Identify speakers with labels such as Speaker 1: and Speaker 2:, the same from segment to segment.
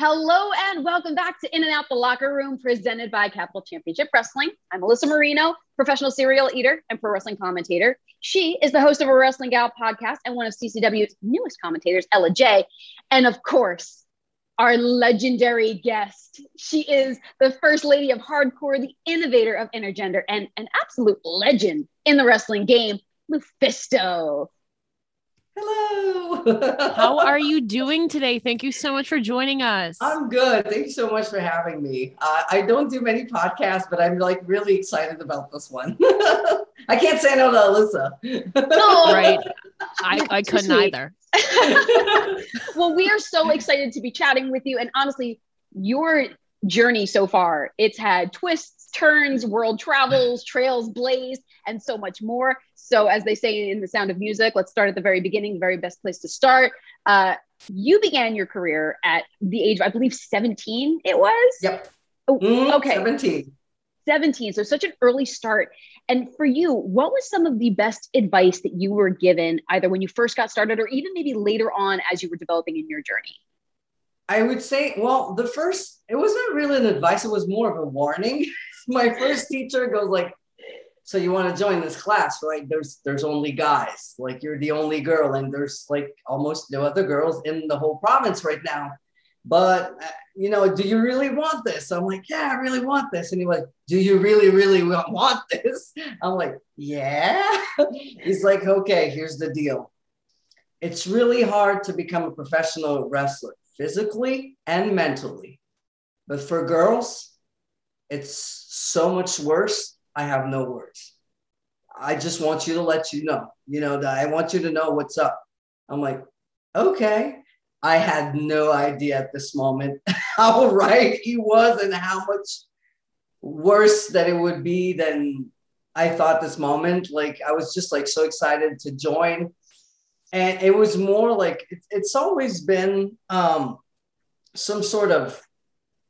Speaker 1: Hello and welcome back to In and Out the Locker Room presented by Capital Championship Wrestling. I'm Alyssa Marino, professional cereal eater and pro wrestling commentator. She is the host of a Wrestling Gal podcast and one of CCW's newest commentators, Ella Jay. And of course, our legendary guest. She is the first lady of hardcore, the innovator of intergender, and an absolute legend in the wrestling game, LuFisto.
Speaker 2: Hello.
Speaker 3: How are you doing today? Thank you so much for joining us.
Speaker 2: I'm good. Thank you so much for having me. Uh, I don't do many podcasts, but I'm like really excited about this one. I can't say no to Alyssa.
Speaker 1: Oh.
Speaker 3: right. I, I couldn't either.
Speaker 1: well, we are so excited to be chatting with you. And honestly, your journey so far, it's had twists, turns, world travels, trails blaze, and so much more. So, as they say in The Sound of Music, let's start at the very beginning, the very best place to start. Uh, you began your career at the age of, I believe, 17, it was?
Speaker 2: Yep.
Speaker 1: Oh,
Speaker 2: Mm,
Speaker 1: okay.
Speaker 2: 17.
Speaker 1: 17 so such an early start and for you what was some of the best advice that you were given either when you first got started or even maybe later on as you were developing in your journey
Speaker 2: I would say, well, the first, it wasn't really an advice, it was more of a warning. My first teacher goes like, so you want to join this class, right? There's there's only guys. Like you're the only girl, and there's like almost no other girls in the whole province right now. But uh, you know, do you really want this? I'm like, yeah, I really want this. And he's like, do you really, really want this? I'm like, yeah. He's like, okay, here's the deal. It's really hard to become a professional wrestler, physically and mentally. But for girls, it's so much worse. I have no words. I just want you to let you know, you know, that I want you to know what's up. I'm like, okay. I had no idea at this moment how right he was and how much worse that it would be than I thought this moment. Like I was just like so excited to join. And it was more like it, it's always been um, some sort of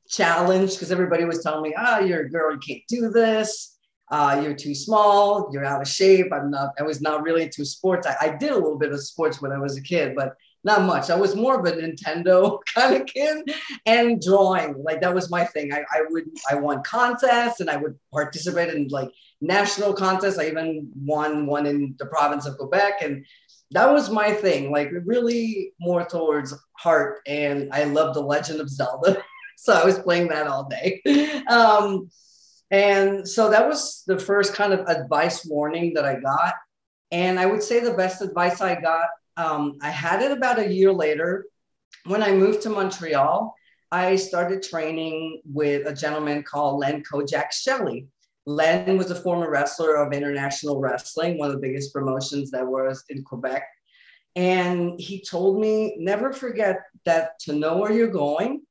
Speaker 2: challenge because everybody was telling me, ah, you're a girl, you can't do this. Uh, you're too small, you're out of shape. I'm not, I was not really into sports. I, I did a little bit of sports when I was a kid, but not much. I was more of a Nintendo kind of kid and drawing. Like that was my thing. I, I would, I won contests and I would participate in like national contests. I even won one in the province of Quebec. And that was my thing, like really more towards heart. And I love The Legend of Zelda. so I was playing that all day. Um, and so that was the first kind of advice warning that I got. And I would say the best advice I got, um, I had it about a year later. When I moved to Montreal, I started training with a gentleman called Len Kojak Shelley. Len was a former wrestler of international wrestling, one of the biggest promotions that was in Quebec. And he told me, never forget that to know where you're going,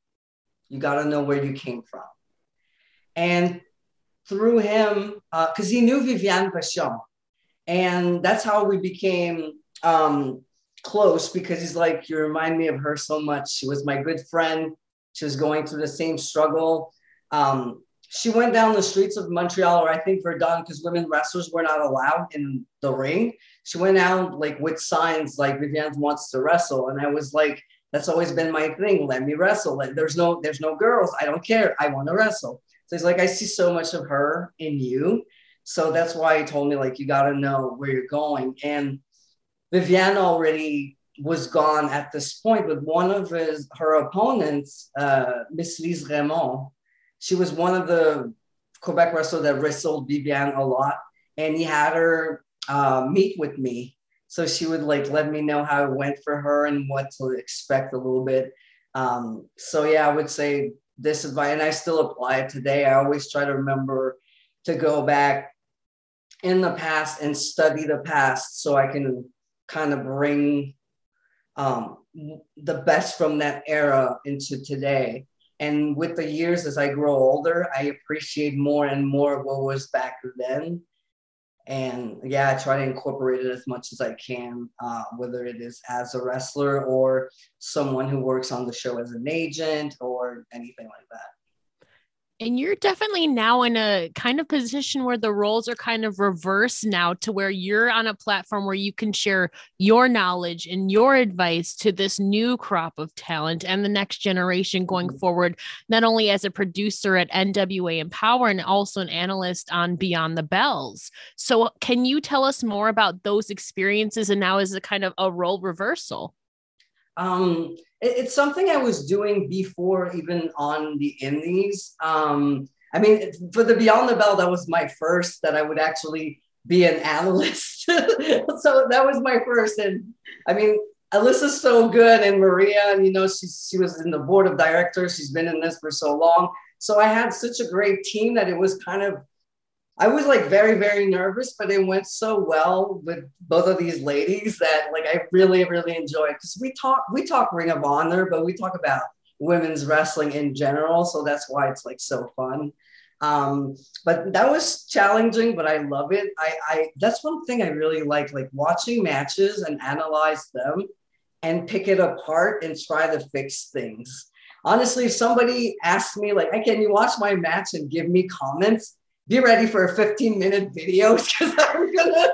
Speaker 2: you got to know where you came from. And through him, because he knew Viviane Vachon. And that's how we became um, close because he's like, you remind me of her so much. She was my good friend. She was going through the same struggle. Um, she went down the streets of Montreal, or I think Verdun, because women wrestlers were not allowed in the ring. She went out like with signs like Vivian wants to wrestle. And I was like, that's always been my thing. Let me wrestle. There's no, there's no girls. I don't care. I want to wrestle. So he's like, I see so much of her in you. So that's why he told me, like, you got to know where you're going. And Viviane already was gone at this point, but one of his her opponents, uh, Miss Lise Raymond, she was one of the Quebec wrestlers that wrestled Viviane a lot. And he had her uh, meet with me. So she would like let me know how it went for her and what to expect a little bit. Um, so yeah, I would say this advice, and I still apply it today. I always try to remember to go back in the past and study the past so I can kind of bring um, the best from that era into today. And with the years, as I grow older, I appreciate more and more what was back then. And yeah, I try to incorporate it as much as I can, uh, whether it is as a wrestler or someone who works on the show as an agent or anything like that.
Speaker 3: And you're definitely now in a kind of position where the roles are kind of reversed now to where you're on a platform where you can share your knowledge and your advice to this new crop of talent and the next generation going mm-hmm. forward, not only as a producer at NWA Empower and also an analyst on Beyond the Bells. So, can you tell us more about those experiences and now as a kind of a role reversal?
Speaker 2: Um, it, it's something I was doing before even on the indies. Um, I mean, for the Beyond the Bell, that was my first that I would actually be an analyst. so that was my first. And I mean, Alyssa's so good and Maria, and you know, she, she was in the board of directors. She's been in this for so long. So I had such a great team that it was kind of I was like very, very nervous, but it went so well with both of these ladies that like I really, really enjoyed because we talk we talk Ring of Honor, but we talk about women's wrestling in general. So that's why it's like so fun. Um, but that was challenging, but I love it. I, I that's one thing I really like, like watching matches and analyze them and pick it apart and try to fix things. Honestly, if somebody asks me like, hey, can you watch my match and give me comments? Be ready for a 15 minute video because I'm gonna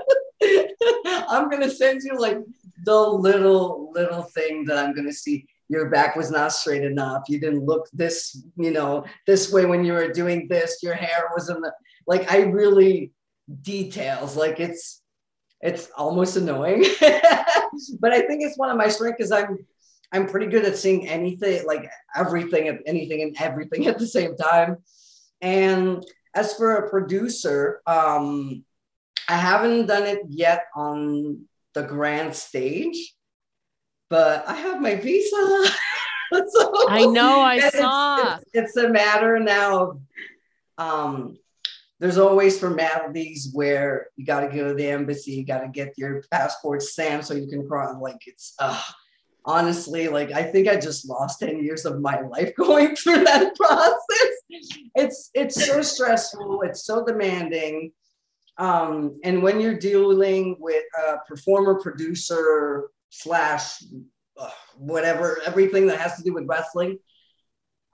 Speaker 2: I'm gonna send you like the little little thing that I'm gonna see. Your back was not straight enough. You didn't look this, you know, this way when you were doing this. Your hair was in the like I really details. Like it's it's almost annoying. but I think it's one of my strengths because I'm I'm pretty good at seeing anything, like everything, anything and everything at the same time. And as for a producer, um, I haven't done it yet on the grand stage, but I have my visa.
Speaker 3: so I know I saw.
Speaker 2: It's, it's, it's, a matter now of um, there's always formalities where you got to go to the embassy, you got to get your passport stamped so you can cross. Like it's, uh, honestly, like I think I just lost 10 years of my life going through that process. It's it's so stressful, it's so demanding. Um, and when you're dealing with a performer, producer, slash uh, whatever, everything that has to do with wrestling,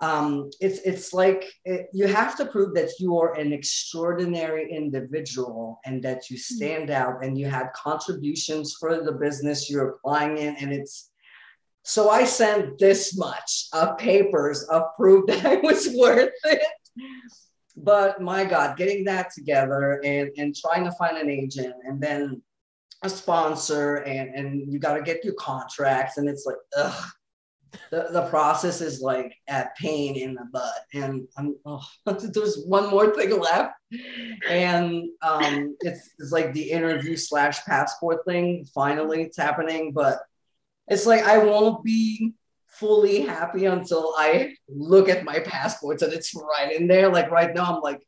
Speaker 2: um, it's it's like it, you have to prove that you are an extraordinary individual and that you hmm. stand out and you had contributions for the business you're applying in, and it's so I sent this much of papers of proof that I was worth it. But my God, getting that together and, and trying to find an agent and then a sponsor and, and you got to get your contracts. And it's like, ugh, the, the process is like at pain in the butt. And I'm, oh, there's one more thing left. And um, it's, it's like the interview slash passport thing. Finally, it's happening. But it's like I won't be fully happy until I look at my passports and it's right in there. Like right now, I'm like,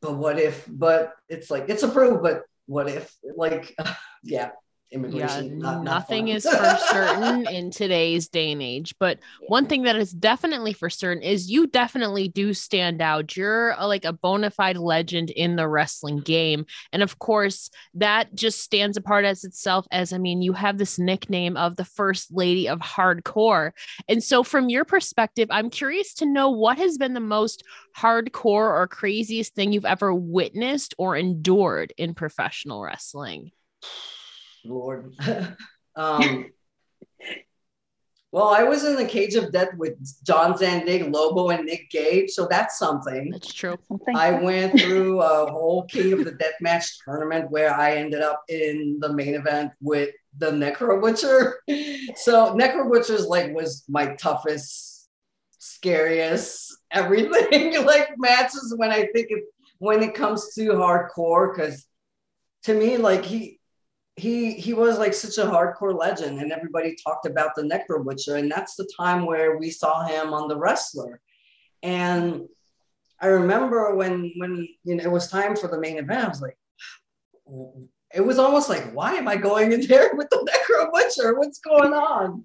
Speaker 2: but what if? But it's like it's approved, but what if? Like, yeah,
Speaker 3: immigration. Yeah, not, nothing not is for certain in today's day and age. But one thing that is definitely for certain is you definitely do stand out. You're a, like a bona fide legend in the wrestling game. And of course, that just stands apart as itself as I mean, you have this nickname of the first lady of hardcore. And so, from your perspective, I'm curious to know what has been the most hardcore or craziest thing you've ever witnessed or endured in professional wrestling.
Speaker 2: Lord. um, well, I was in the cage of death with John Zandig, Lobo, and Nick Gage, so that's something.
Speaker 3: That's true.
Speaker 2: I went through a whole King of the Death match tournament where I ended up in the main event with the Necro Butcher. So Necro Butcher's like was my toughest, scariest, everything like matches when I think it when it comes to hardcore, because to me, like he he he was like such a hardcore legend and everybody talked about the necro butcher and that's the time where we saw him on the wrestler. And i remember when when you know it was time for the main event i was like it was almost like why am i going in there with the necro butcher? What's going on?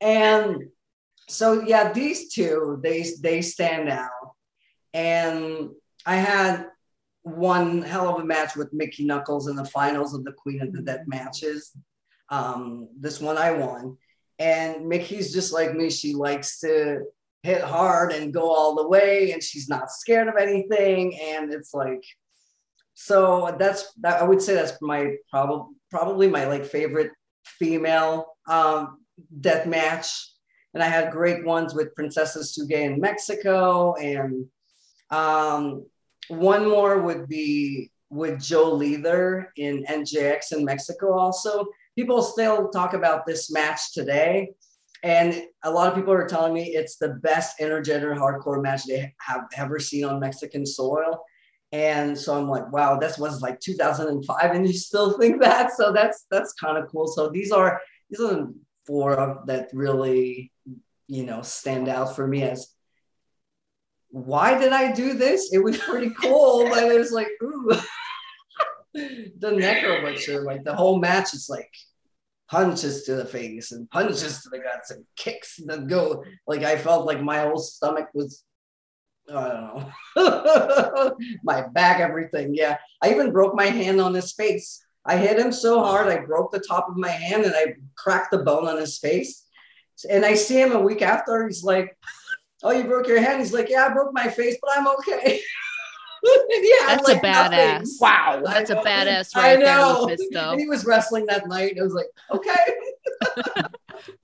Speaker 2: And so yeah these two they they stand out. And i had one hell of a match with Mickie Knuckles in the finals of the Queen of the Dead matches. Um, this one I won. And Mickie's just like me. She likes to hit hard and go all the way and she's not scared of anything and it's like so that's that i would say that's my probably probably my like favorite female um death match and i had great ones with Princesses suge in mexico and um one more would be with Joe Líder in njx in mexico also people still talk about this match today and a lot of people are telling me it's the best intergender hardcore match they have ever seen on Mexican soil. And so I'm like, wow, this was like 2005, and you still think that? So that's that's kind of cool. So these are these are the four that really, you know, stand out for me as why did I do this? It was pretty cool, but it was like, ooh, the necro butcher, like the whole match is like punches to the face and punches to the guts and kicks that go. Like I felt like my whole stomach was, I don't know, my back, everything. Yeah. I even broke my hand on his face. I hit him so hard, I broke the top of my hand and I cracked the bone on his face. And I see him a week after. He's like, Oh, you broke your hand? He's like, Yeah, I broke my face, but I'm okay.
Speaker 3: yeah, that's like a badass. Nothing. Wow, that's a badass right I know.
Speaker 2: there, And he was wrestling that night. I was like, okay.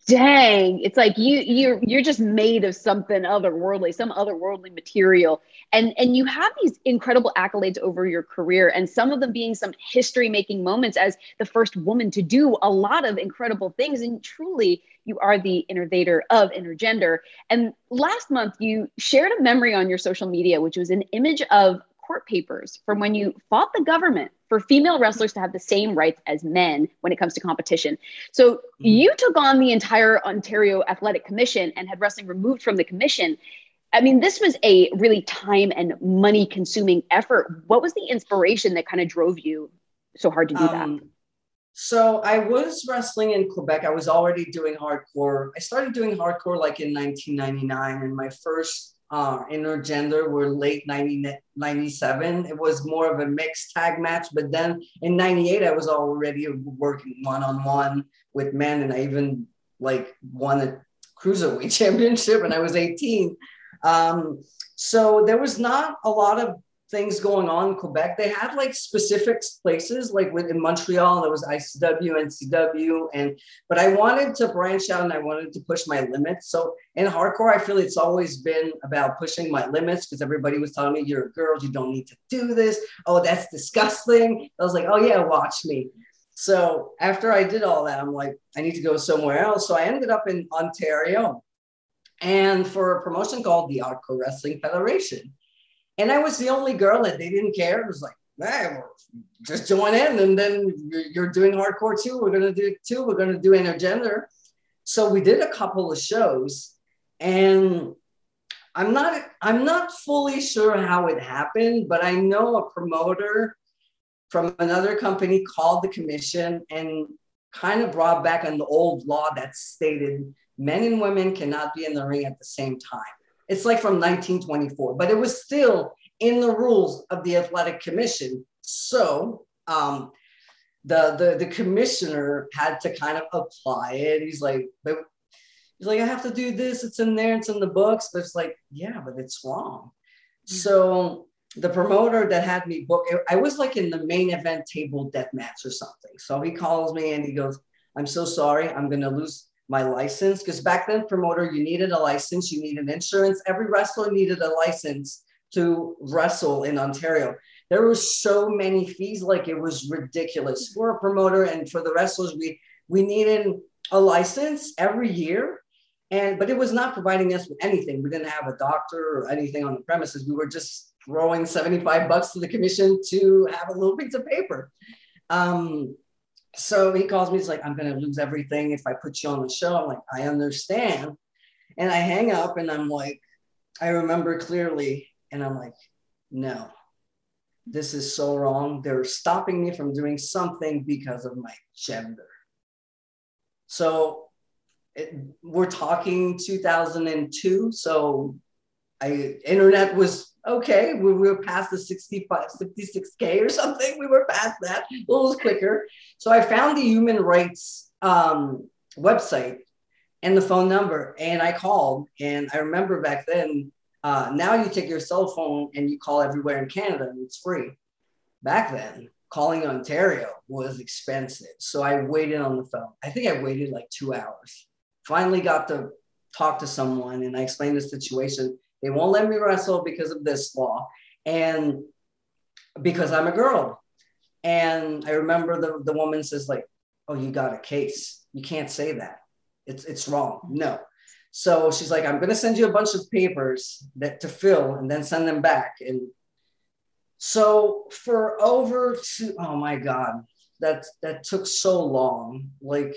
Speaker 1: Dang, it's like you you're you're just made of something otherworldly, some otherworldly material. And and you have these incredible accolades over your career and some of them being some history making moments as the first woman to do a lot of incredible things and truly you are the innovator of intergender. And last month you shared a memory on your social media which was an image of court papers from when you fought the government for female wrestlers to have the same rights as men when it comes to competition. So mm-hmm. you took on the entire Ontario Athletic Commission and had wrestling removed from the commission. I mean, this was a really time and money consuming effort. What was the inspiration that kind of drove you so hard to do um, that?
Speaker 2: So I was wrestling in Quebec. I was already doing hardcore. I started doing hardcore like in 1999, and my first uh, intergender were late 90, 97. It was more of a mixed tag match. But then in 98, I was already working one on one with men. And I even like won a cruiserweight championship and I was 18. Um, so there was not a lot of things going on in Quebec. They had like specific places, like in Montreal, there was ICW, NCW, and but I wanted to branch out and I wanted to push my limits. So in hardcore, I feel it's always been about pushing my limits because everybody was telling me, "You're a girl, you don't need to do this." Oh, that's disgusting. I was like, "Oh yeah, watch me." So after I did all that, I'm like, I need to go somewhere else. So I ended up in Ontario, and for a promotion called the Hardcore Wrestling Federation and I was the only girl that they didn't care. It was like, hey, well, just join in. And then you're doing hardcore too. We're going to do it too. We're going to do intergender. So we did a couple of shows and I'm not, I'm not fully sure how it happened, but I know a promoter from another company called the commission and kind of brought back an old law that stated men and women cannot be in the ring at the same time. It's like from 1924, but it was still in the rules of the athletic commission. So um, the, the the commissioner had to kind of apply it. He's like, but he's like, I have to do this. It's in there. It's in the books. But it's like, yeah, but it's wrong. Mm-hmm. So the promoter that had me book, I was like in the main event table death match or something. So he calls me and he goes, I'm so sorry. I'm going to lose my license because back then promoter you needed a license you needed insurance. Every wrestler needed a license to wrestle in ontario. There were so many fees like it was ridiculous. For a promoter and for the wrestlers we we needed a license every year and but it was not providing us with anything. We didn't have a doctor or anything on the premises. We were just throwing 75 bucks to the commission to have a little piece of paper. Um, so he calls me, he's like, I'm going to lose everything if I put you on the show. I'm like, I understand. And I hang up and I'm like, I remember clearly. And I'm like, no, this is so wrong. They're stopping me from doing something because of my gender. So it, we're talking 2002. So I internet was okay. We, we were past the 65, 66K or something. We were past that. A little quicker. So I found the human rights um, website and the phone number. And I called. And I remember back then, uh, now you take your cell phone and you call everywhere in Canada and it's free. Back then, calling Ontario was expensive. So I waited on the phone. I think I waited like two hours. Finally got to talk to someone and I explained the situation. They won't let me wrestle because of this law and because I'm a girl. And I remember the, the woman says, like, oh, you got a case. You can't say that. It's, it's wrong. No. So she's like, I'm going to send you a bunch of papers that to fill and then send them back. And so for over two, oh my God, that, that took so long. Like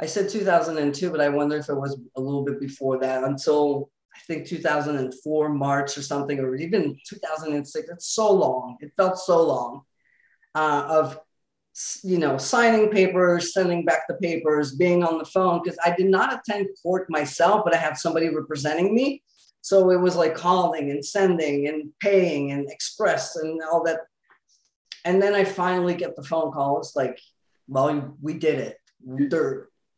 Speaker 2: I said 2002, but I wonder if it was a little bit before that until I think 2004 March or something, or even 2006. It's so long. It felt so long uh, of you know signing papers, sending back the papers, being on the phone because I did not attend court myself, but I had somebody representing me. So it was like calling and sending and paying and express and all that. And then I finally get the phone call. It's like, well, we did it.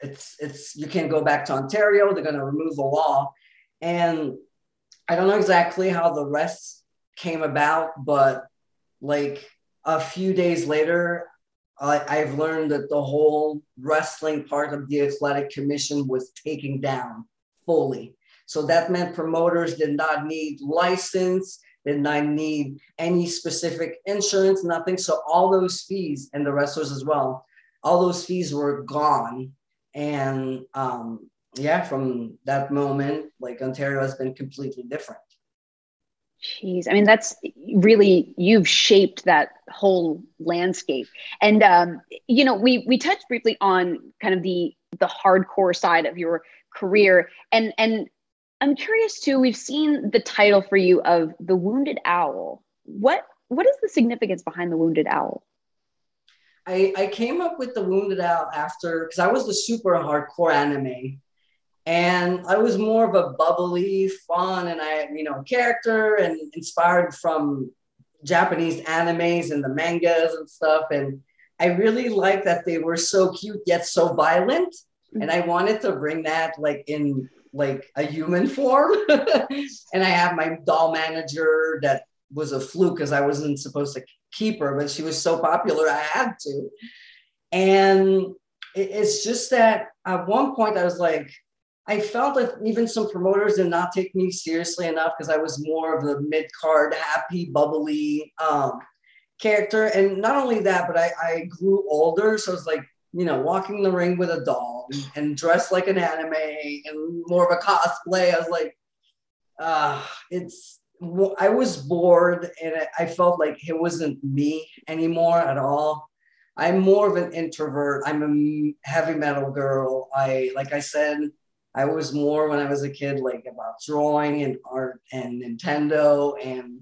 Speaker 2: It's it's you can't go back to Ontario. They're going to remove the law, and I don't know exactly how the rest came about, but like a few days later, I, I've learned that the whole wrestling part of the athletic commission was taken down fully. So that meant promoters did not need license, did not need any specific insurance, nothing. So all those fees and the wrestlers as well, all those fees were gone and um, yeah, from that moment, like Ontario has been completely different.
Speaker 1: Jeez, I mean, that's really you've shaped that whole landscape. And um, you know, we we touched briefly on kind of the the hardcore side of your career, and and I'm curious too. We've seen the title for you of the Wounded Owl. What what is the significance behind the Wounded Owl?
Speaker 2: I, I came up with the Wounded Owl after because I was the super hardcore anime, and I was more of a bubbly, fun, and I you know character and inspired from Japanese animes and the mangas and stuff. And I really liked that they were so cute yet so violent, mm-hmm. and I wanted to bring that like in like a human form. and I have my doll manager that was a fluke because I wasn't supposed to keep her, but she was so popular, I had to. And it's just that at one point I was like, I felt that even some promoters did not take me seriously enough because I was more of the mid card, happy, bubbly um, character. And not only that, but I, I grew older. So it's like, you know, walking the ring with a doll and, and dressed like an anime and more of a cosplay. I was like, uh, it's I was bored and I felt like it wasn't me anymore at all. I'm more of an introvert. I'm a heavy metal girl. I, like I said, I was more when I was a kid, like about drawing and art and Nintendo and,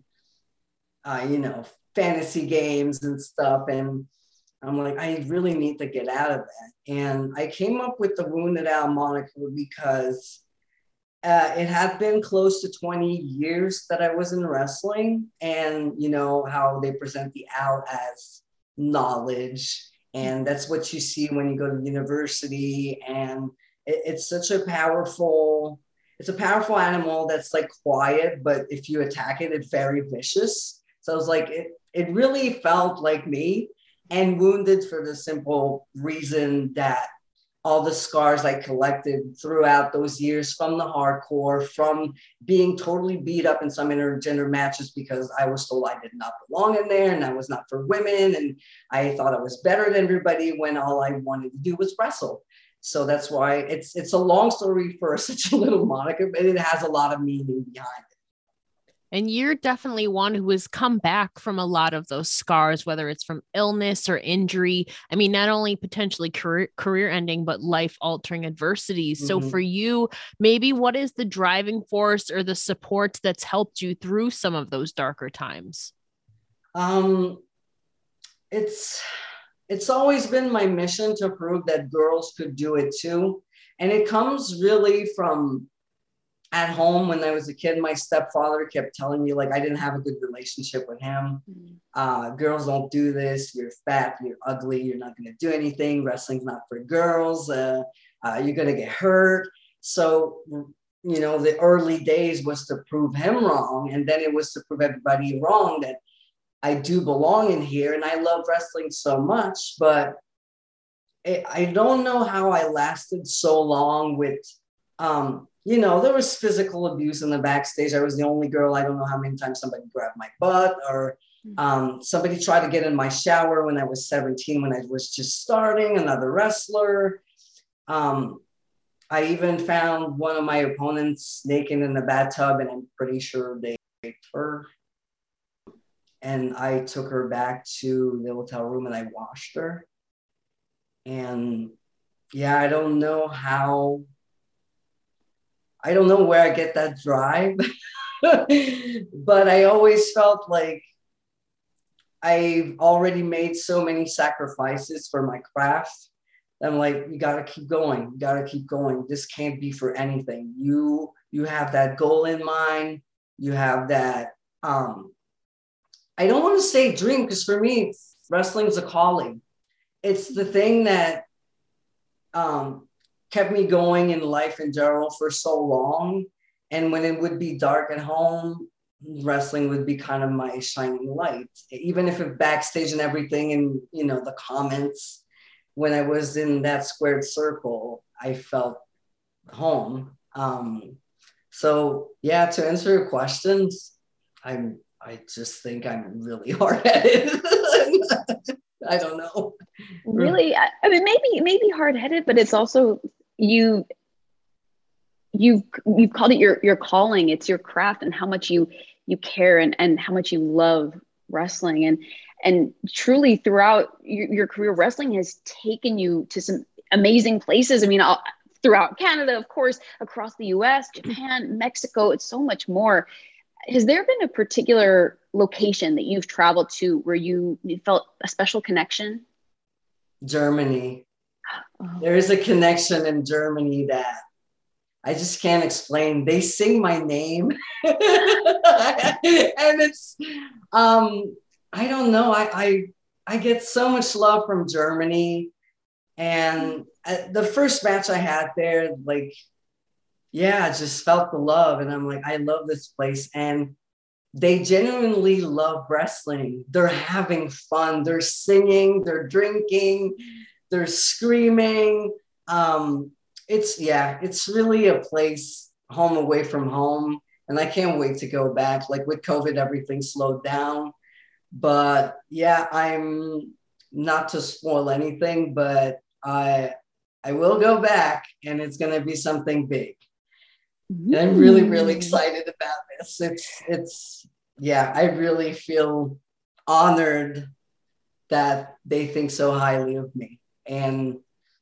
Speaker 2: uh, you know, fantasy games and stuff. And I'm like, I really need to get out of that. And I came up with the Wounded Owl moniker because uh, it had been close to 20 years that I was in wrestling, and you know how they present the owl as knowledge, and that's what you see when you go to university, and it, it's such a powerful. It's a powerful animal that's like quiet, but if you attack it, it's very vicious. So I was like, it, it really felt like me and wounded for the simple reason that all the scars I collected throughout those years from the hardcore, from being totally beat up in some intergender matches because I was told I did not belong in there and I was not for women. And I thought I was better than everybody when all I wanted to do was wrestle. So that's why it's it's a long story for such a little moniker, but it has a lot of meaning behind it.
Speaker 3: And you're definitely one who has come back from a lot of those scars, whether it's from illness or injury. I mean, not only potentially career, career ending, but life altering adversities. Mm-hmm. So, for you, maybe what is the driving force or the support that's helped you through some of those darker times?
Speaker 2: Um, it's it's always been my mission to prove that girls could do it too, and it comes really from at home when I was a kid, my stepfather kept telling me like I didn't have a good relationship with him. Mm-hmm. Uh, girls don't do this. You're fat. You're ugly. You're not going to do anything. Wrestling's not for girls. Uh, Uh, you're gonna get hurt. So you know, the early days was to prove him wrong, and then it was to prove everybody wrong that I do belong in here, and I love wrestling so much. But it, I don't know how I lasted so long with, um, you know, there was physical abuse in the backstage. I was the only girl. I don't know how many times somebody grabbed my butt or mm. um, somebody tried to get in my shower when I was 17 when I was just starting, another wrestler. Um, I even found one of my opponents naked in the bathtub, and I'm pretty sure they raped her. And I took her back to the hotel room and I washed her. And yeah, I don't know how, I don't know where I get that drive, but I always felt like I've already made so many sacrifices for my craft I'm like, you got to keep going. You got to keep going. This can't be for anything. You you have that goal in mind. You have that. Um, I don't want to say dream because for me, wrestling is a calling. It's the thing that um, kept me going in life in general for so long. And when it would be dark at home, wrestling would be kind of my shining light. Even if it backstage and everything, and you know the comments when I was in that squared circle, I felt home. Um, so yeah, to answer your questions, I'm I just think I'm really hard headed. I don't know.
Speaker 1: Really, I mean, maybe maybe hard headed, but it's also you. You've you've called it your your calling. It's your craft and how much you you care and and how much you love wrestling and and truly throughout your, your career wrestling has taken you to some amazing places i mean I'll, throughout canada of course across the us japan mexico it's so much more has there been a particular location that you've traveled to where you, felt a special connection
Speaker 2: germany. There is a connection in germany that I just can't explain. They sing my name, and it's um, I don't know. I, I I get so much love from Germany, and uh, the first match I had there, like, yeah, I just felt the love, and I'm like, I love this place, and they genuinely love wrestling. They're having fun. They're singing. They're drinking. They're screaming. Um, it's yeah, it's really a place home away from home, and I can't wait to go back. Like with COVID, everything slowed down but yeah, I'm not to spoil anything, but I I will go back and it's gonna be something big. And I'm really, really excited about this. It's it's yeah, I really feel honored that they think so highly of me. And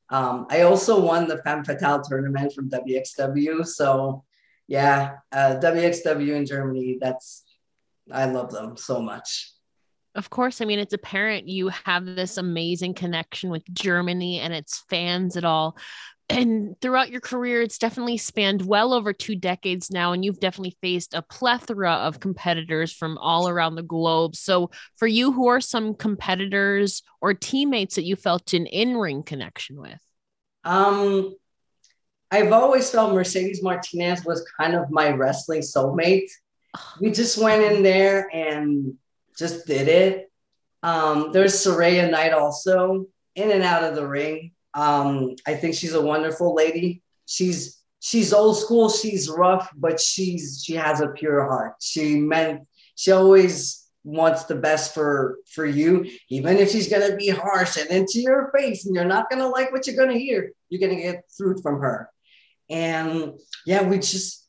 Speaker 2: um, I also won the Femme Fatale tournament from WXW. So yeah, uh, WXW in Germany, that's I love them so much.
Speaker 3: Of course, I mean, it's apparent you have this amazing connection with Germany and its fans at all. And throughout your career, it's definitely spanned well over two decades now, and you've definitely faced a plethora of competitors from all around the globe. So, for you, who are some competitors or teammates that you felt an in ring connection with?
Speaker 2: Um, I've always felt Mercedes Martinez was kind of my wrestling soulmate. We just went in there and just did it. Um, there's Saraya Knight also in and out of the ring. Um, I think she's a wonderful lady. She's she's old school, she's rough, but she's she has a pure heart. She meant she always wants the best for for you, even if she's gonna be harsh and into your face, and you're not gonna like what you're gonna hear. You're gonna get through from her. And yeah, we just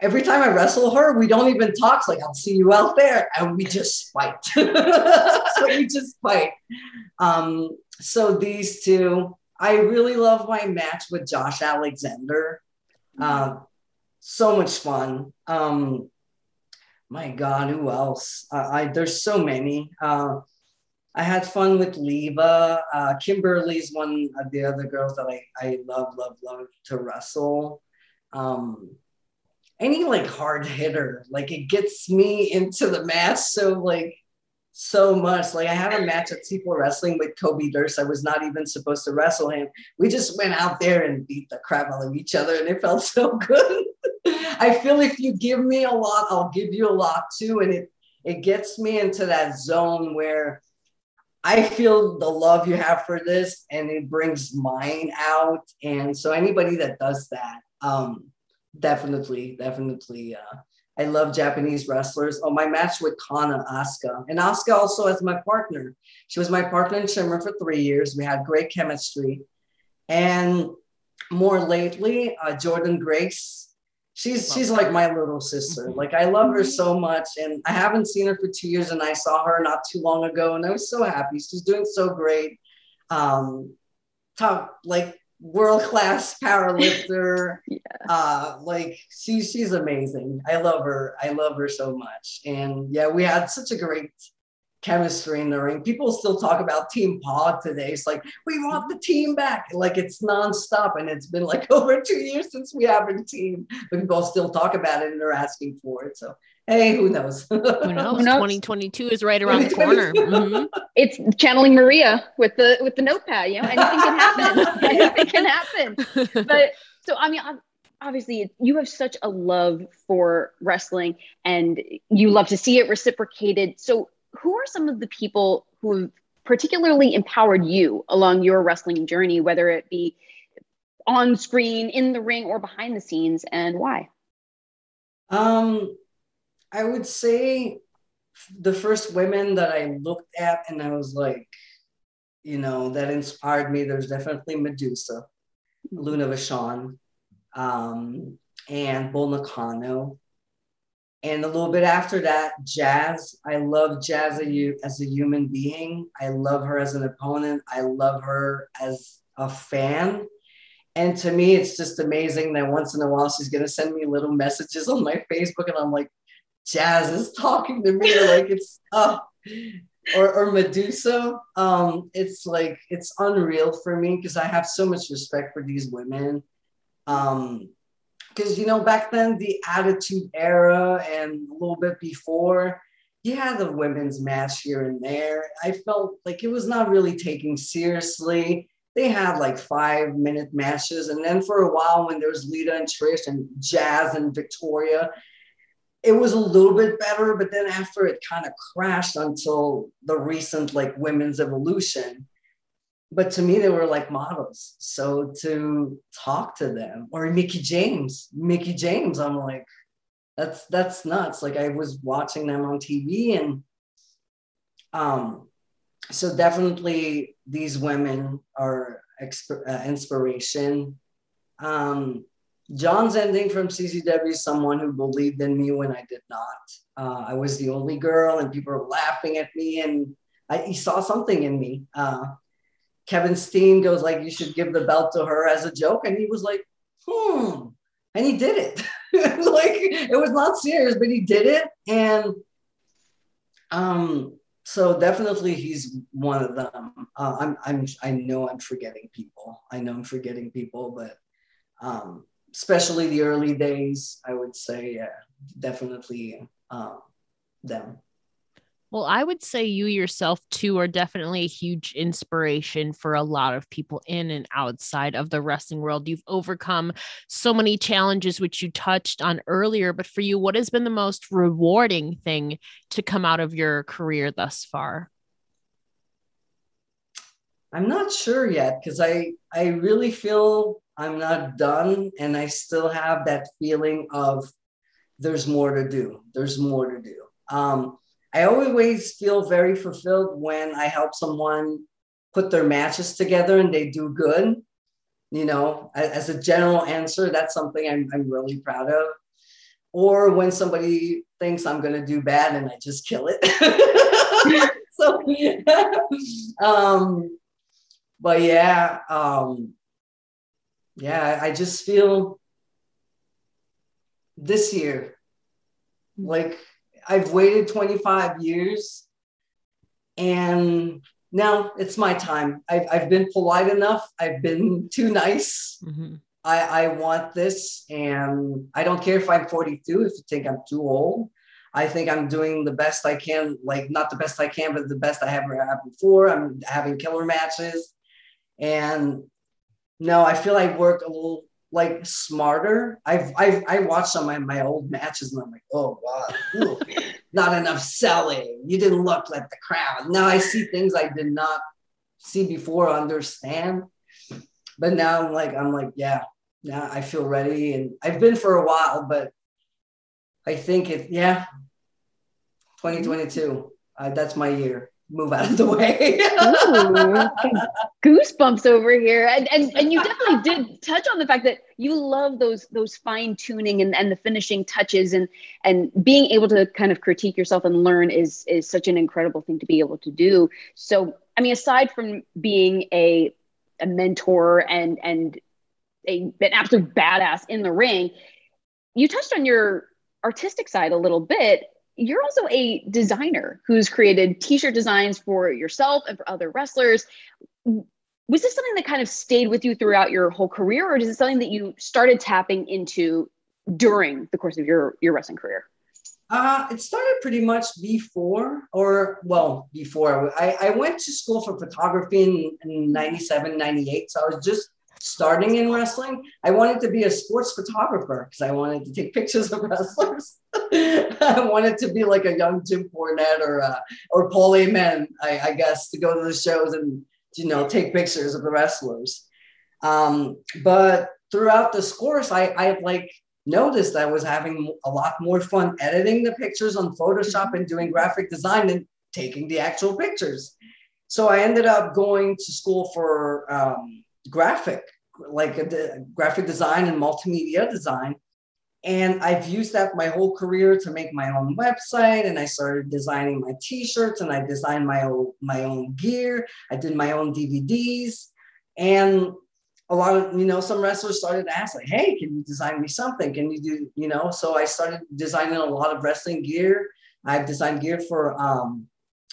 Speaker 2: every time I wrestle her, we don't even talk. It's like, I'll see you out there. And we just fight. so we just fight. Um, so these two, I really love my match with Josh Alexander. Uh, so much fun. Um, my God, who else? Uh, I there's so many. Uh, I had fun with Leva. Uh, Kimber Lee's one of the other girls that I, I love, love, love to wrestle. Um, any like hard hitter, like it gets me into the match. So like so much. Like I had a match at C4 Wrestling with Kobe Durst. I was not even supposed to wrestle him. We just went out there and beat the crap out of each other, and it felt so good. I feel if you give me a lot, I'll give you a lot too, and it it gets me into that zone where I feel the love you have for this, and it brings mine out. And so anybody that does that, um, definitely, definitely. Uh, I love Japanese wrestlers. Oh, my match with Kana Asuka, and Asuka also as my partner. She was my partner in Shimmer for three years. We had great chemistry, and more lately, uh, Jordynne Grace. She's she's like my little sister. Mm-hmm. Like I love her so much, and I haven't seen her for two years, and I saw her not too long ago, and I was so happy. She's doing so great. Um, top like world class powerlifter. yeah. Uh, like she's she's amazing. I love her. I love her so much. And yeah, we had such a great chemistry in the ring. People still talk about Team Pod today. It's like we want the team back. Like it's nonstop, and it's been like over two years since we have a team. But people still talk about it and they're asking for it. So hey, who knows?
Speaker 3: who knows? 2022 is right around the corner. Mm-hmm.
Speaker 1: It's channeling Maria with the with the notepad. You know, anything can happen. anything can happen. But so I mean, obviously, you have such a love for wrestling, and you love to see it reciprocated. So, who are some of the people who have particularly empowered you along your wrestling journey, whether it be on screen, in the ring, or behind the scenes, and why?
Speaker 2: Um, I would say the first women that I looked at and I was like, you know, that inspired me. There's definitely Medusa, Luna Vachon, um, and Bull Nakano. And a little bit after that, Jazz. I love Jazz as a human being. I love her as an opponent. I love her as a fan. And to me, it's just amazing that once in a while she's going to send me little messages on my Facebook. And I'm like, Jazz is talking to me like it's uh or, or Medusa. Um, it's like it's unreal for me because I have so much respect for these women. Um, because you know, back then the attitude era and a little bit before, you had the women's match here and there. I felt like it was not really taken seriously. They had like five minute matches, and then for a while, when there was Lita and Trish and Jazz and Victoria, it was a little bit better, but then after it kind of crashed until the recent like women's evolution. But to me, they were like models. So to talk to them or Mickie James, Mickie James, I'm like, that's that's nuts. Like I was watching them on TV and um so definitely these women are exp- uh, inspiration. Um, John Zandig from CZW is someone who believed in me when I did not. Uh, I was the only girl, and people were laughing at me, and I, he saw something in me. Uh, Kevin Steen goes like, "You should give the belt to her as a joke," and he was like, "Hmm," and he did it. like it was not serious, but he did it, and um, so definitely he's one of them. Uh, I'm, I'm, I know I'm forgetting people. I know I'm forgetting people, but um, especially the early days, I would say, yeah, definitely um, them.
Speaker 3: Well, I would say you yourself too are definitely a huge inspiration for a lot of people in and outside of the wrestling world. You've overcome so many challenges, which you touched on earlier. But for you, what has been the most rewarding thing to come out of your career thus far?
Speaker 2: I'm not sure yet because I I really feel I'm not done and I still have that feeling of there's more to do. There's more to do. Um, I always feel very fulfilled when I help someone put their matches together and they do good. You know, as a general answer, that's something I'm, I'm really proud of. Or when somebody thinks I'm going to do bad and I just kill it. so, um, but yeah, um, yeah, I just feel this year, like I've waited 25 years and now it's my time. I've, I've been polite enough. I've been too nice. Mm-hmm. I, I want this and I don't care if I'm 42, if you think I'm too old. I think I'm doing the best I can, like not the best I can, but the best I ever had before. I'm having killer matches. And no, I feel I work a little like smarter. I've I've I watched some of my, my old matches and I'm like, oh wow, not enough selling. You didn't look like the crowd. Now I see things I did not see before, understand. But now I'm like, I'm like, yeah, now I feel ready. And I've been for a while, but I think it, yeah, 2022. Uh, that's my year. Move out of the way.
Speaker 1: Ooh, goosebumps over here. And, and and you definitely did touch on the fact that you love those those fine tuning and, and the finishing touches and and being able to kind of critique yourself and learn is is such an incredible thing to be able to do. So I mean, aside from being a a mentor and and a, an absolute badass in the ring, you touched on your artistic side a little bit you're also a designer who's created t-shirt designs for yourself and for other wrestlers was this something that kind of stayed with you throughout your whole career or is it something that you started tapping into during the course of your your wrestling career
Speaker 2: uh, it started pretty much before, or well, before. I, I went to school for photography in, in 97, 98. So I was just starting in wrestling, I wanted to be a sports photographer because I wanted to take pictures of wrestlers. I wanted to be like a young Jim Cornette or uh, or Paul Heyman, I, I, guess, to go to the shows and you know take pictures of the wrestlers. Um, but throughout this course, I I like noticed I was having a lot more fun editing the pictures on Photoshop and doing graphic design than taking the actual pictures. So I ended up going to school for um, graphic, like a, graphic design and multimedia design. And I've used that my whole career to make my own website. And I started designing my T-shirts and I designed my own my own gear. I did my own DVDs. And a lot of you know some wrestlers started to ask like hey can you design me something can you do you know so i started designing a lot of wrestling gear i've designed gear for um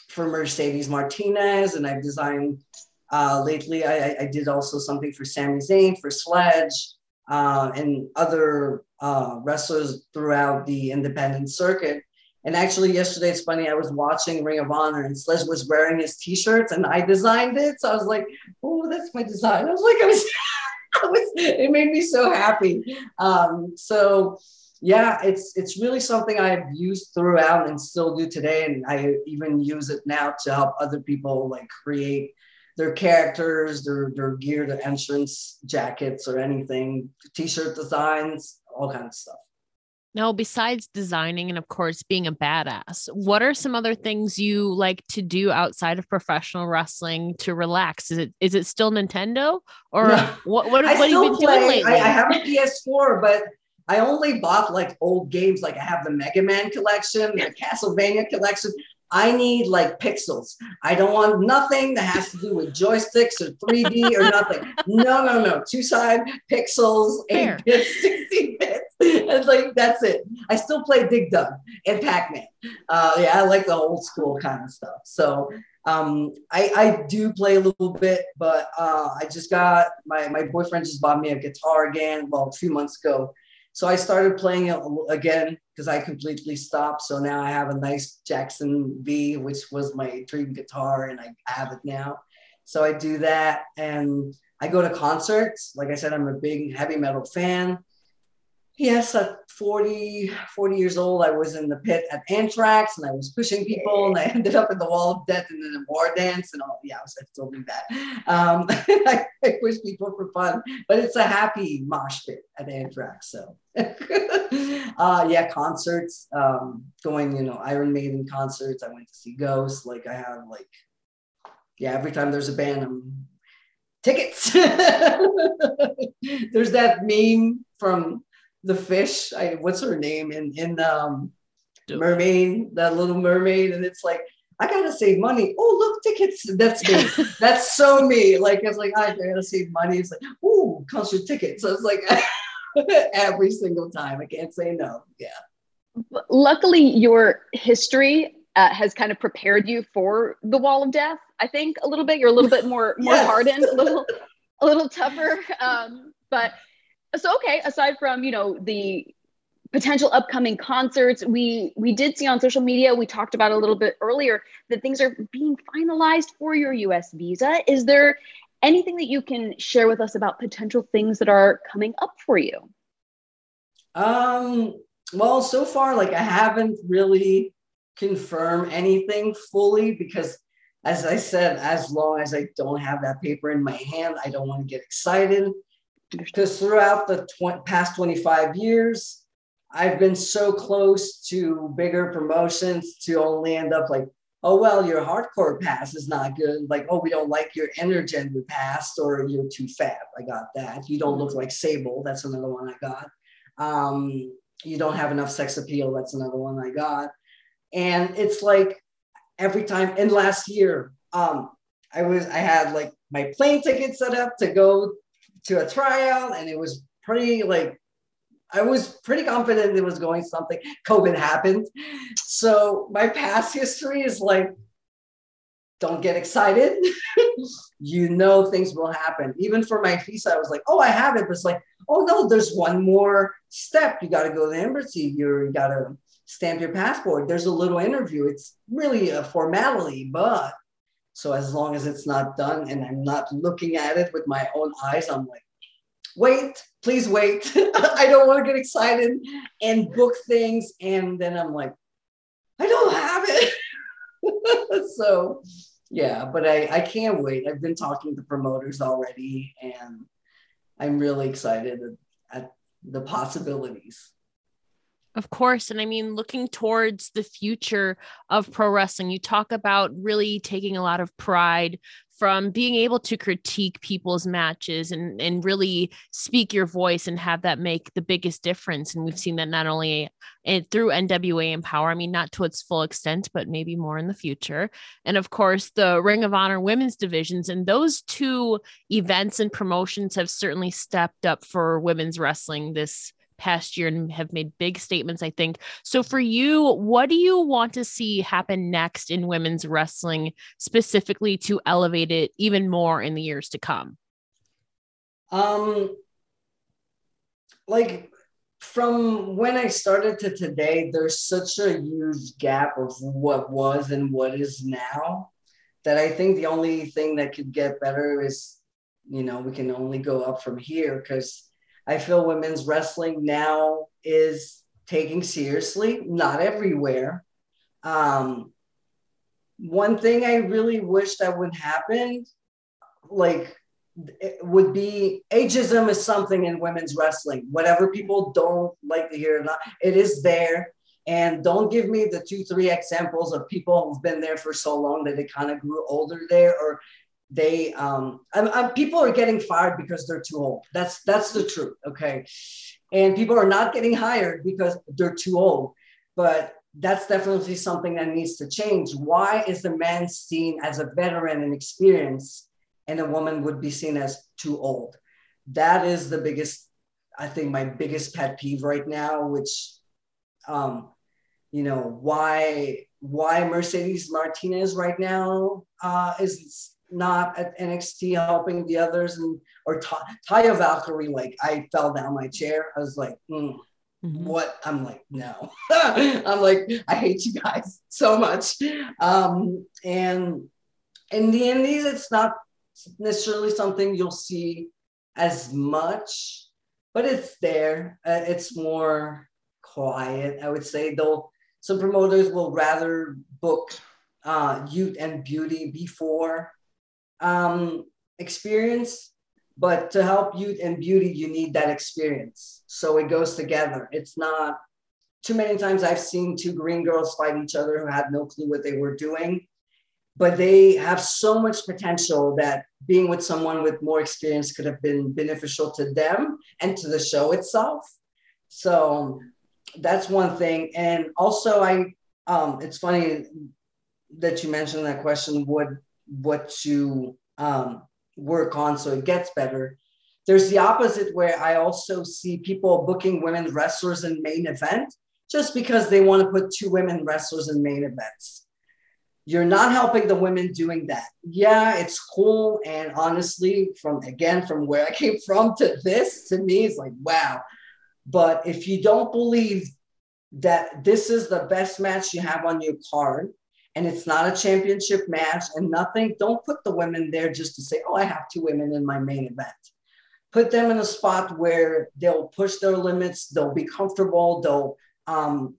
Speaker 2: for mercedes martinez and i've designed uh, lately, I, I, did also something for Sami Zayn, for Sledge, uh, and other uh, wrestlers throughout the independent circuit. And actually, yesterday, it's funny, I was watching Ring of Honor and Sledge was wearing his t shirts and I designed it. So I was like, oh, that's my design. I was like, I was, I was it made me so happy. Um, so, yeah, it's it's really something I've used throughout and still do today, and I even use it now to help other people like create their characters, their their gear, their entrance jackets or anything, t-shirt designs, all kinds of stuff.
Speaker 3: Now, besides designing and of course being a badass, what are some other things you like to do outside of professional wrestling to relax? Is it is it still Nintendo or no. what? What, what have you been play, doing lately?
Speaker 2: I, I have a PS4, but I only bought like old games. Like I have the Mega Man collection, the Castlevania collection. I need like pixels. I don't want nothing that has to do with joysticks or 3D or nothing. No, no, no. Two side pixels, eight bits, 16 bits. It's like that's it. I still play Dig Dug and Pac-Man. Uh, yeah, I like the old school kind of stuff. So um, I, I do play a little bit, but uh, I just got my my boyfriend just bought me a guitar again. Well, a few months ago, so I started playing it again because I completely stopped. So now I have a nice Jackson V, which was my dream guitar, and I have it now. So I do that, and I go to concerts. Like I said, I'm a big heavy metal fan yes, at 40, 40 years old, I was in the pit at Anthrax and I was pushing people and I ended up in the wall of death and then a war dance and all. Yeah, I, was, I still do that. Um, I, I, push people for fun, but it's a happy mosh pit at Anthrax. So, uh, yeah, concerts, um, going, you know, Iron Maiden concerts. I went to see Ghost. Like, I have, like, yeah, every time there's a band, I'm tickets. there's that meme from the fish. I, what's her name in in um, Mermaid, that little mermaid, and it's like I gotta save money. Oh, look, tickets. That's me. That's so me. Like it's like I gotta save money. It's like, oh, concert tickets. So it's like every single time. I can't say no. Yeah.
Speaker 1: Luckily, your history uh, has kind of prepared you for the wall of death. I think a little bit. You're a little bit more more yes. hardened, a little a little tougher. Um, but so okay aside from you know the potential upcoming concerts. We we did see on social media, we talked about a little bit earlier that things are being finalized for your US visa. Is there anything that you can share with us about potential things that are coming up for you?
Speaker 2: Um well, so far like I haven't really confirmed anything fully because as I said, as long as I don't have that paper in my hand, I don't want to get excited because throughout the tw- past 25 years, I've been so close to bigger promotions to only end up like, oh, well, your hardcore pass is not good. Like, oh, we don't like your intergender pass or you're too fat. I got that. You don't look like Sable. That's another one I got. Um, you don't have enough sex appeal. That's another one I got. And it's like every time, and last year, um, I was, I had like my plane ticket set up to go to a tryout and it was pretty like I was pretty confident it was going something. COVID happened. So my past history is like, don't get excited. you know things will happen. Even for my visa, I was like, oh, I have it. But it's like, oh no, there's one more step. You got to go to the embassy. You're, you got to stamp your passport. There's a little interview. It's really a formality, but so as long as it's not done and I'm not looking at it with my own eyes, I'm like, wait, please wait. I don't want to get excited and book things. And then I'm like, I don't have it. so yeah, but I, I can't wait. I've been talking to promoters already and I'm really excited at the possibilities.
Speaker 3: Of course. And I mean, looking towards the future of pro wrestling, you talk about really taking a lot of pride from being able to critique people's matches and, and really speak your voice and have that make the biggest difference. And we've seen that not only through NWA Empower, I mean, not to its full extent, but maybe more in the future. And of course, the Ring of Honor women's divisions. And those two events and promotions have certainly stepped up for women's wrestling this past year and have made big statements, I think. So, for you, what do you want to see happen next in women's wrestling, specifically to elevate it even more in the years to come?
Speaker 2: Um, like from when I started to today, there's such a huge gap of what was and what is now that I think the only thing that could get better is, you know, we can only go up from here because I feel women's wrestling now is taking seriously, not everywhere. Um, one thing I really wish that would happen, like, would be ageism is something in women's wrestling. Whatever people don't like to hear, it is there. And don't give me the two, three examples of people who've been there for so long that they kind of grew older there, or they um I'm, I'm, people are getting fired because they're too old. That's that's the truth okay? And people are not getting hired because they're too old. But that's definitely something that needs to change. Why is the man seen as a veteran and experience and a woman would be seen as too old? That is the biggest i think my biggest pet peeve right now which um you know why why mercedes martinez right now uh, is not at NXT helping the others and or Taya Valkyrie, like I fell down my chair. I was like, mm, mm-hmm. what? I'm like, no. I'm like, I hate you guys so much. Um, and in the indies, it's not necessarily something you'll see as much, but it's there. Uh, it's more quiet, I would say. Though some promoters will rather book uh, youth and beauty before um, experience, but to help youth and beauty, you need that experience. So it goes together. It's not too many times I've seen two green girls fight each other who had no clue what they were doing, but they have so much potential that being with someone with more experience could have been beneficial to them and to the show itself. So that's one thing. And also, I um, it's funny that you mentioned that question. Would what to um, work on so it gets better. There's the opposite where I also see people booking women wrestlers in main event just because they want to put two women wrestlers in main events. You're not helping the women doing that. Yeah, it's cool. And honestly, from again, from where I came from to this, to me, it's like, wow, But if you don't believe that this is the best match you have on your card, and it's not a championship match and nothing, don't put the women there just to say, oh, I have two women in my main event. Put them in a spot where they'll push their limits, they'll be comfortable, they'll, um,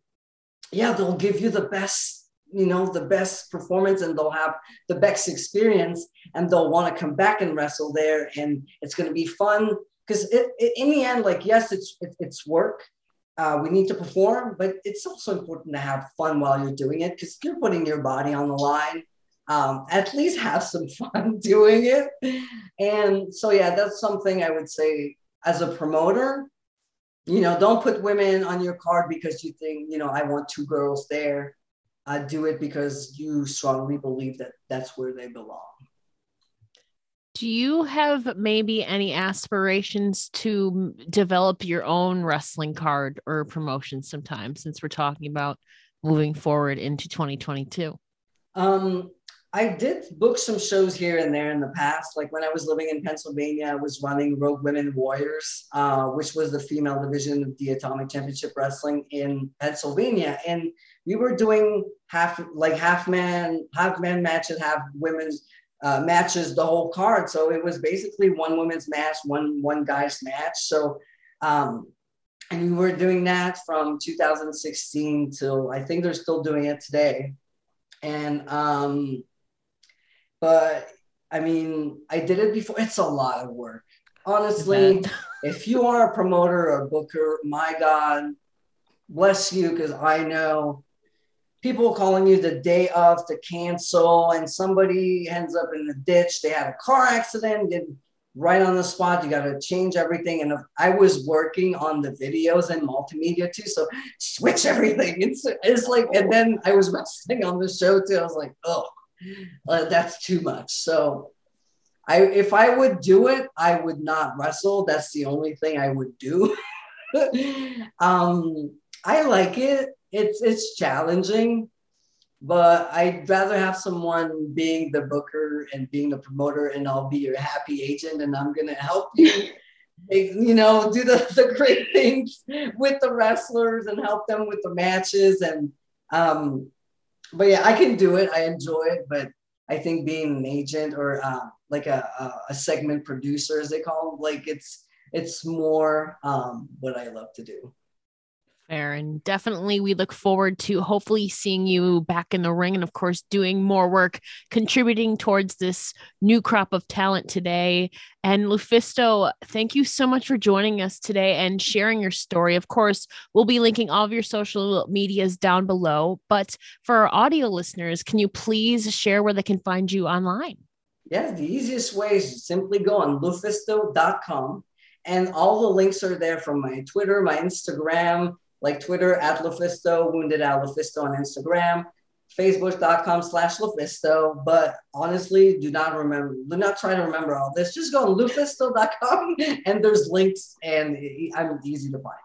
Speaker 2: yeah, they'll give you the best, you know, the best performance and they'll have the best experience and they'll want to come back and wrestle there and it's going to be fun. Because in the end, like, yes, it's, it, it's work, uh, we need to perform, but it's also important to have fun while you're doing it because you're putting your body on the line. Um, at least have some fun doing it. And so, yeah, that's something I would say as a promoter. You know, don't put women on your card because you think, you know, I want two girls there. Uh, do it because you strongly believe that that's where they belong.
Speaker 3: Do you have maybe any aspirations to develop your own wrestling card or promotion sometime since we're talking about moving forward into 2022?
Speaker 2: Um, I did book some shows here and there in the past. Like when I was living in Pennsylvania, I was running Rogue Women Warriors, uh, which was the female division of the Atomic Championship Wrestling in Pennsylvania. And we were doing half like half man, half man matches, half women's uh, matches the whole card. So it was basically one woman's match, one one guy's match. So um, and we were doing that from 2016 till I think they're still doing it today. And um, but I mean, I did it before. It's a lot of work, honestly. if you are a promoter or booker, my God, bless you, because I know people calling you the day of to cancel, and somebody ends up in the ditch. They had a car accident, get right on the spot. You got to change everything. And I was working on the videos and multimedia too, so switch everything. It's it's like, and then I was wrestling on the show too. I was like, oh, uh, that's too much. So. I, if I would do it, I would not wrestle. That's the only thing I would do. um, I like it it's it's challenging, but I'd rather have someone being the booker and being the promoter, and I'll be your happy agent, and I'm gonna help you. you know, do the, the great things with the wrestlers and help them with the matches. And, um, but yeah, I can do it. I enjoy it. But I think being an agent or uh, like a, a, a segment producer, as they call them, like it's, it's more um, what I love to do.
Speaker 3: Fair. And definitely, we look forward to hopefully seeing you back in the ring and, of course, doing more work, contributing towards this new crop of talent today. And LuFisto, thank you so much for joining us today and sharing your story. Of course, we'll be linking all of your social medias down below. But for our audio listeners, can you please share where they can find you online?
Speaker 2: Yes, the easiest way is simply go on lufisto.com and all the links are there from my Twitter, my Instagram, like Twitter at LuFisto, Wounded Owl LuFisto on Instagram, Facebook.com slash LuFisto. But honestly, do not remember, do not try to remember all this. Just go on Lufisto.com and there's links and I'm easy to find.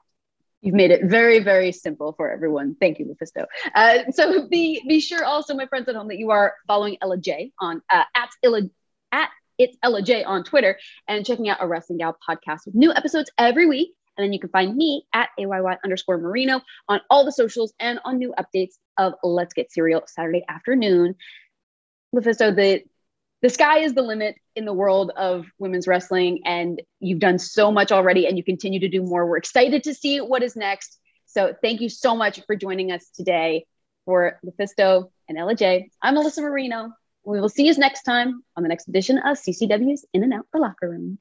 Speaker 1: You've made it very, very simple for everyone. Thank you, LuFisto. Uh, so be be sure also, my friends at home, that you are following Ella Jay on uh, at Ella at it's Ella Jay on Twitter and checking out a Wrestling Gal podcast with new episodes every week. And then you can find me at AYY underscore Marino on all the socials and on new updates of Let's Get Serial Saturday afternoon. LuFisto, the the sky is the limit in the world of women's wrestling, and you've done so much already, and you continue to do more. We're excited to see what is next. So thank you so much for joining us today for LuFisto and Ella Jay. I'm Alyssa Marino. We will see you next time on the next edition of CCW's In and Out the Locker Room.